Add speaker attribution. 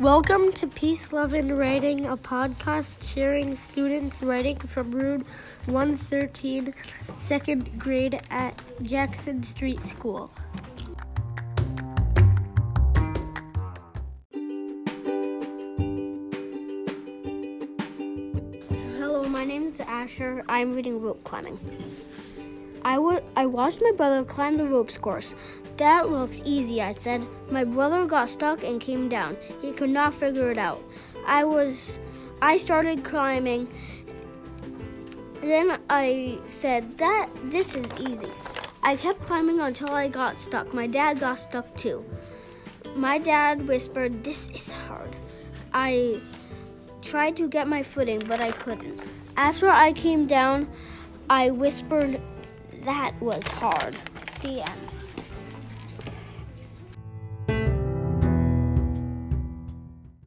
Speaker 1: Welcome to Peace, Love, and Writing, a podcast sharing students writing from Room 113, second grade at Jackson Street School.
Speaker 2: Hello, my name is Asher. I'm reading rope climbing. I wa- I watched my brother climb the ropes course. That looks easy, I said. My brother got stuck and came down. He could not figure it out. I was I started climbing. Then I said that this is easy. I kept climbing until I got stuck. My dad got stuck too. My dad whispered, "This is hard." I tried to get my footing, but I couldn't. After I came down, I whispered, That was hard. The end.